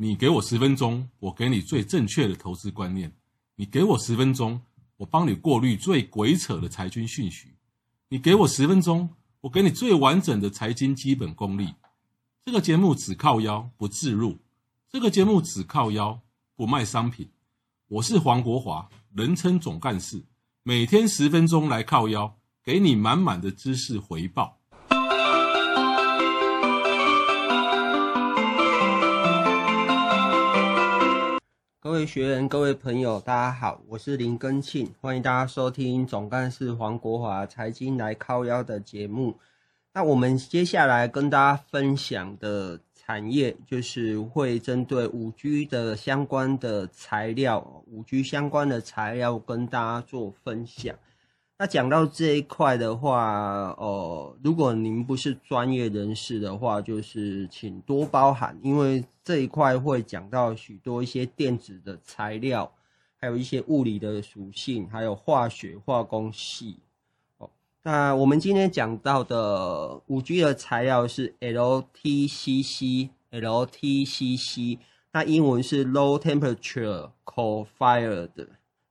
你给我十分钟，我给你最正确的投资观念；你给我十分钟，我帮你过滤最鬼扯的财经讯息；你给我十分钟，我给你最完整的财经基本功力。这个节目只靠腰不置入，这个节目只靠腰不卖商品。我是黄国华，人称总干事，每天十分钟来靠腰，给你满满的知识回报。各位学员、各位朋友，大家好，我是林根庆，欢迎大家收听总干事黄国华财经来靠腰的节目。那我们接下来跟大家分享的产业，就是会针对五 G 的相关的材料，五 G 相关的材料跟大家做分享。那讲到这一块的话，呃，如果您不是专业人士的话，就是请多包涵，因为这一块会讲到许多一些电子的材料，还有一些物理的属性，还有化学化工系。哦，那我们今天讲到的五 G 的材料是 LTCC，LTCC，那英文是 Low Temperature Co-fired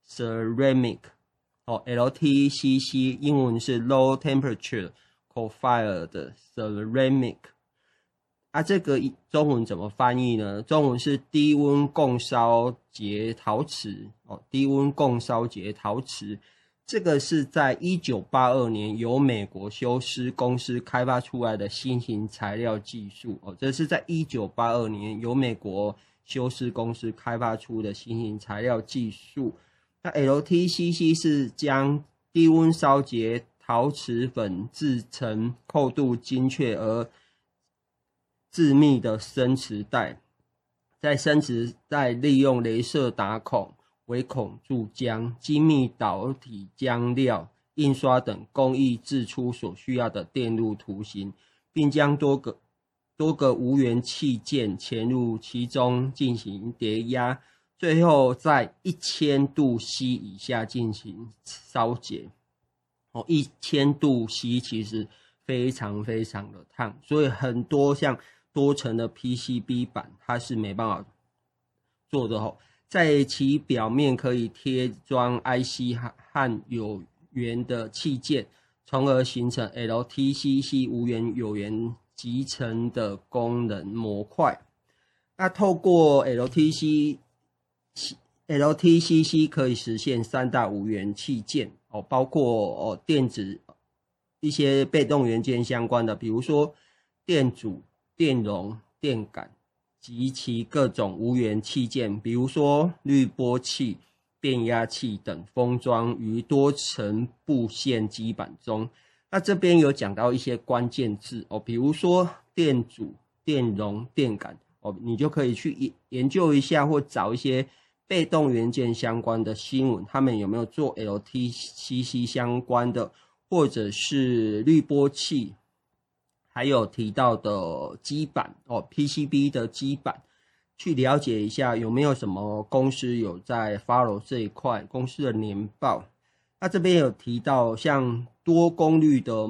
Ceramic。哦，LTCC 英文是 Low Temperature Co-fired Ceramic 啊，这个中文怎么翻译呢？中文是低温共烧结陶瓷。哦，低温共烧结陶瓷，这个是在一九八二年由美国休斯公司开发出来的新型材料技术。哦，这是在一九八二年由美国休斯公司开发出的新型材料技术。那 LTCC 是将低温烧结陶瓷粉制成厚度精确而致密的生瓷带，在生瓷带利用镭射打孔、微孔注浆、精密导体浆料、印刷等工艺制出所需要的电路图形，并将多个多个无源器件潜入其中进行叠压。最后在一千度 C 以下进行烧结，哦，一千度 C 其实非常非常的烫，所以很多像多层的 PCB 板它是没办法做的哦，在其表面可以贴装 IC 和和有源的器件，从而形成 LTCC 无源有源集成的功能模块。那透过 LTCC，LTCC 可以实现三大无源器件哦，包括哦电子一些被动元件相关的，比如说电阻、电容、电感及其各种无源器件，比如说滤波器、变压器等，封装于多层布线基板中。那这边有讲到一些关键字哦，比如说电阻、电容、电感哦，你就可以去研研究一下或找一些。被动元件相关的新闻，他们有没有做 LTCC 相关的，或者是滤波器，还有提到的基板哦，PCB 的基板，去了解一下有没有什么公司有在 follow 这一块公司的年报。那这边有提到像多功率的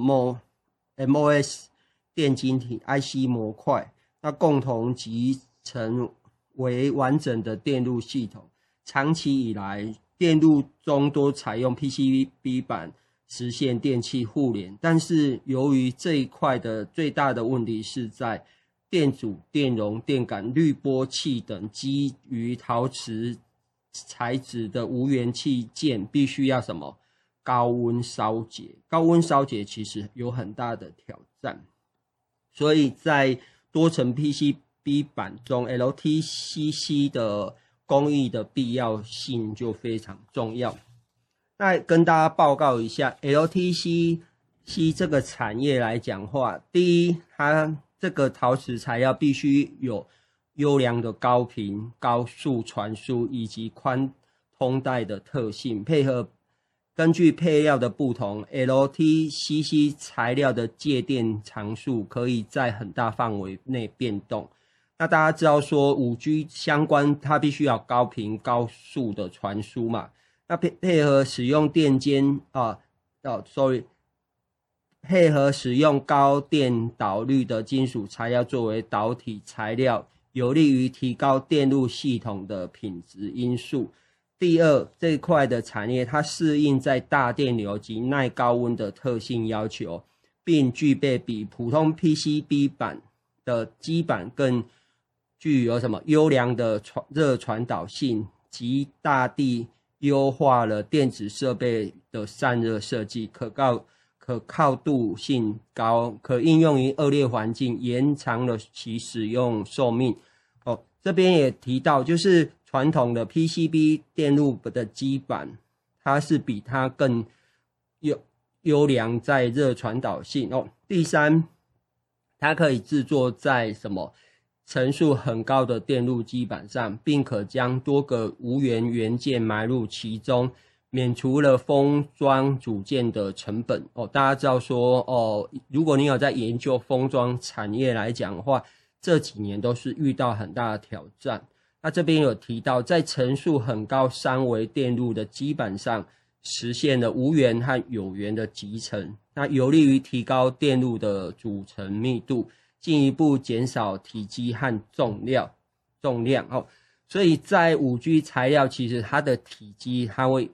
MOS 电晶体 IC 模块，那共同集成。为完整的电路系统，长期以来，电路中都采用 PCB 板实现电气互联。但是，由于这一块的最大的问题是在电阻、电容、电感、滤波器等基于陶瓷材质的无源器件，必须要什么高温烧结？高温烧结其实有很大的挑战，所以在多层 PC。B 板中 LTCC 的工艺的必要性就非常重要。那跟大家报告一下，LTCC 这个产业来讲话，第一，它这个陶瓷材料必须有优良的高频、高速传输以及宽通带的特性，配合根据配料的不同，LTCC 材料的介电常数可以在很大范围内变动。那大家知道说五 G 相关，它必须要高频高速的传输嘛？那配配合使用电间啊，哦，sorry，配合使用高电导率的金属材料作为导体材料，有利于提高电路系统的品质因素。第二，这块的产业它适应在大电流及耐高温的特性要求，并具备比普通 PCB 板的基板更具有什么优良的传热传导性及大地优化了电子设备的散热设计，可靠可靠度性高，可应用于恶劣环境，延长了其使用寿命。哦，这边也提到就是。传统的 PCB 电路的基板，它是比它更优优良在热传导性哦。第三，它可以制作在什么层数很高的电路基板上，并可将多个无源元件埋入其中，免除了封装组件的成本哦。大家知道说哦，如果你有在研究封装产业来讲的话，这几年都是遇到很大的挑战。那这边有提到，在层数很高三维电路的基板上实现了无源和有源的集成，那有利于提高电路的组成密度，进一步减少体积和重量。重量哦，所以在五 G 材料，其实它的体积它会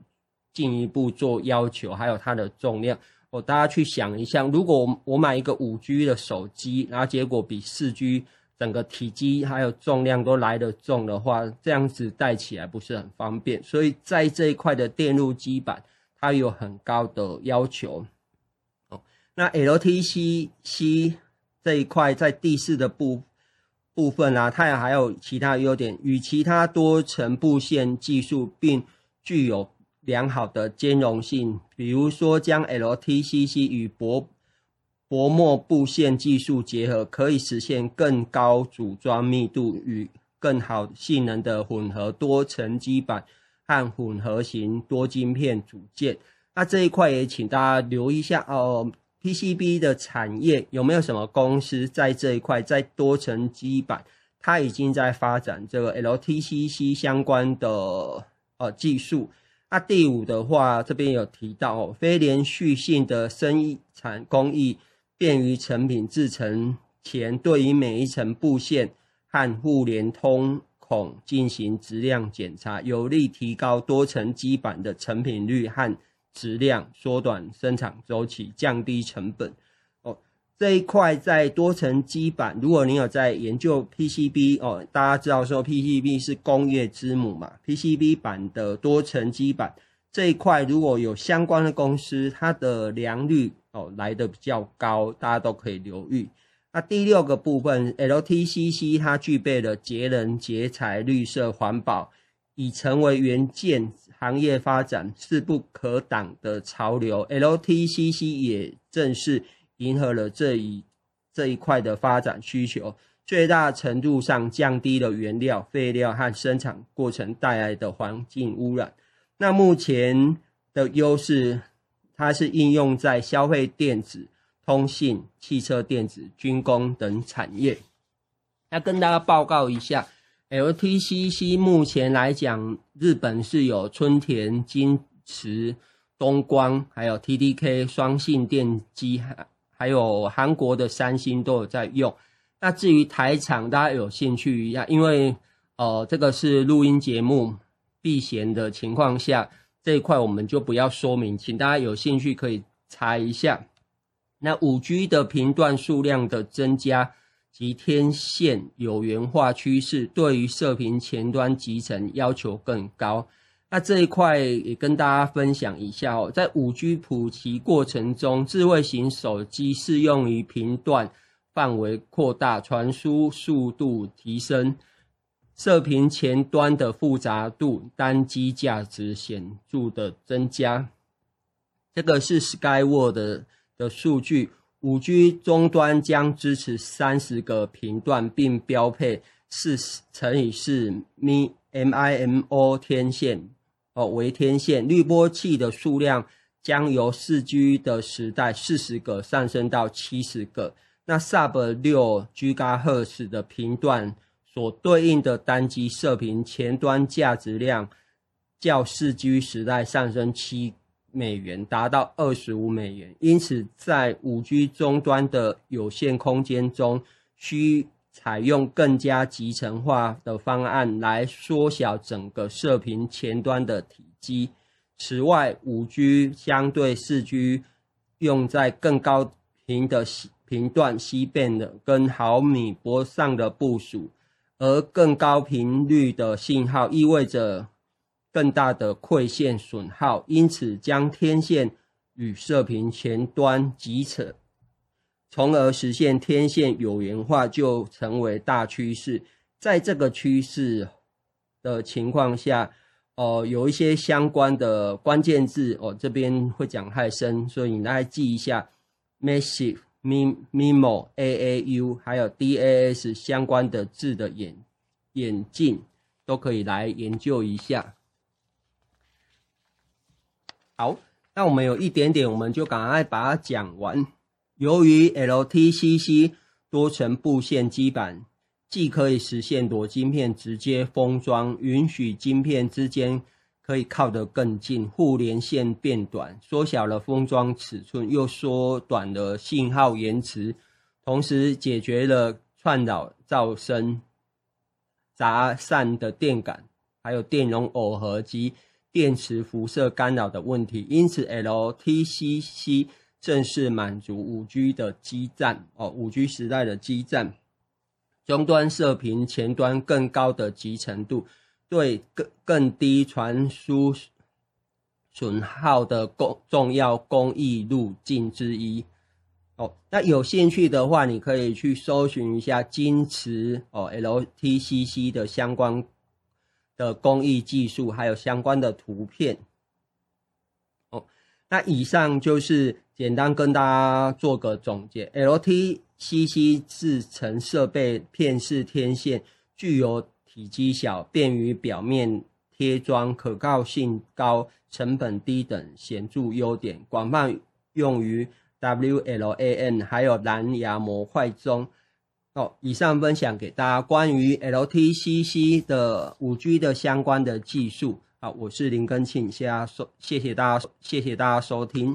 进一步做要求，还有它的重量。哦，大家去想一下，如果我买一个五 G 的手机，然后结果比四 G 整个体积还有重量都来得重的话，这样子带起来不是很方便。所以在这一块的电路基板，它有很高的要求。哦，那 LTCC 这一块在第四的部部分啊，它也还有其他优点，与其他多层布线技术并具有良好的兼容性，比如说将 LTCC 与薄薄膜布线技术结合，可以实现更高组装密度与更好性能的混合多层基板和混合型多晶片组件。那这一块也请大家留意一下哦。PCB 的产业有没有什么公司在这一块，在多层基板，它已经在发展这个 LTCC 相关的呃技术？那第五的话，这边有提到哦，非连续性的生产工艺。便于成品制成前，对于每一层布线和互联通孔进行质量检查，有利提高多层基板的成品率和质量，缩短生产周期，降低成本。哦，这一块在多层基板，如果你有在研究 PCB 哦，大家知道说 PCB 是工业之母嘛，PCB 板的多层基板这一块，如果有相关的公司，它的良率。哦，来的比较高，大家都可以留意。那第六个部分，LTCC 它具备了节能、节材、绿色、环保，已成为元件行业发展势不可挡的潮流。LTCC 也正是迎合了这一这一块的发展需求，最大程度上降低了原料、废料和生产过程带来的环境污染。那目前的优势。它是应用在消费电子、通信、汽车电子、军工等产业。那跟大家报告一下，LTCC 目前来讲，日本是有春田、金池、东光，还有 TDK、双信电机，还还有韩国的三星都有在用。那至于台厂，大家有兴趣一下，因为呃，这个是录音节目，避嫌的情况下。这一块我们就不要说明，请大家有兴趣可以查一下。那五 G 的频段数量的增加及天线有源化趋势，对于射频前端集成要求更高。那这一块也跟大家分享一下哦，在五 G 普及过程中，智慧型手机适用于频段范围扩大，传输速度提升。射频前端的复杂度、单机价值显著的增加。这个是 Skyworld 的的数据。五 G 终端将支持三十个频段，并标配四乘以四 MIMO 天线哦，为天线。滤波器的数量将由四 G 的时代四十个上升到七十个。那 Sub 六 GHz 的频段。所对应的单机射频前端价值量较四 G 时代上升七美元，达到二十五美元。因此，在五 G 终端的有限空间中，需采用更加集成化的方案来缩小整个射频前端的体积。此外，五 G 相对四 G 用在更高频的频段，C-band 跟毫米波上的部署，而更高频率的信号意味着更大的馈线损耗，因此将天线与射频前端集扯。从而实现天线有源化，就成为大趋势。在这个趋势的情况下，哦、有一些相关的关键字，哦，这边会讲太深，所以你来记一下：massive、MIMO、AAU，还有 DAS 相关的字的演演进，都可以来研究一下。好，那我们有一点点，我们就赶快把它讲完。由于 LTCC 多层布线基板，既可以实现裸晶片直接封装，允许晶片之间可以靠得更近，互连线变短，缩小了封装尺寸，又缩短了信号延迟，同时解决了串扰噪声、杂散的电感，还有电容耦合及电磁辐射干扰的问题。因此，LTCC 正式满足五 G 的基站哦，五 G 时代的基站，终端射频前端更高的集成度，对更更低传输损耗的重重要工艺路径之一哦。那有兴趣的话，你可以去搜寻一下晶瓷哦，LTCC 的相关的工艺技术，还有相关的图片哦。那以上就是。简单跟大家做个总结，LTCC 制程设备片式天线具有体积小、便于表面贴装、可靠性高、成本低等显著优点，广泛用于 WLAN 还有蓝牙模块中。哦，以上分享给大家关于 LTCC 的五 G 的相关的技术。好，我是林根庆，谢谢大收，谢谢大家，谢谢大家收听。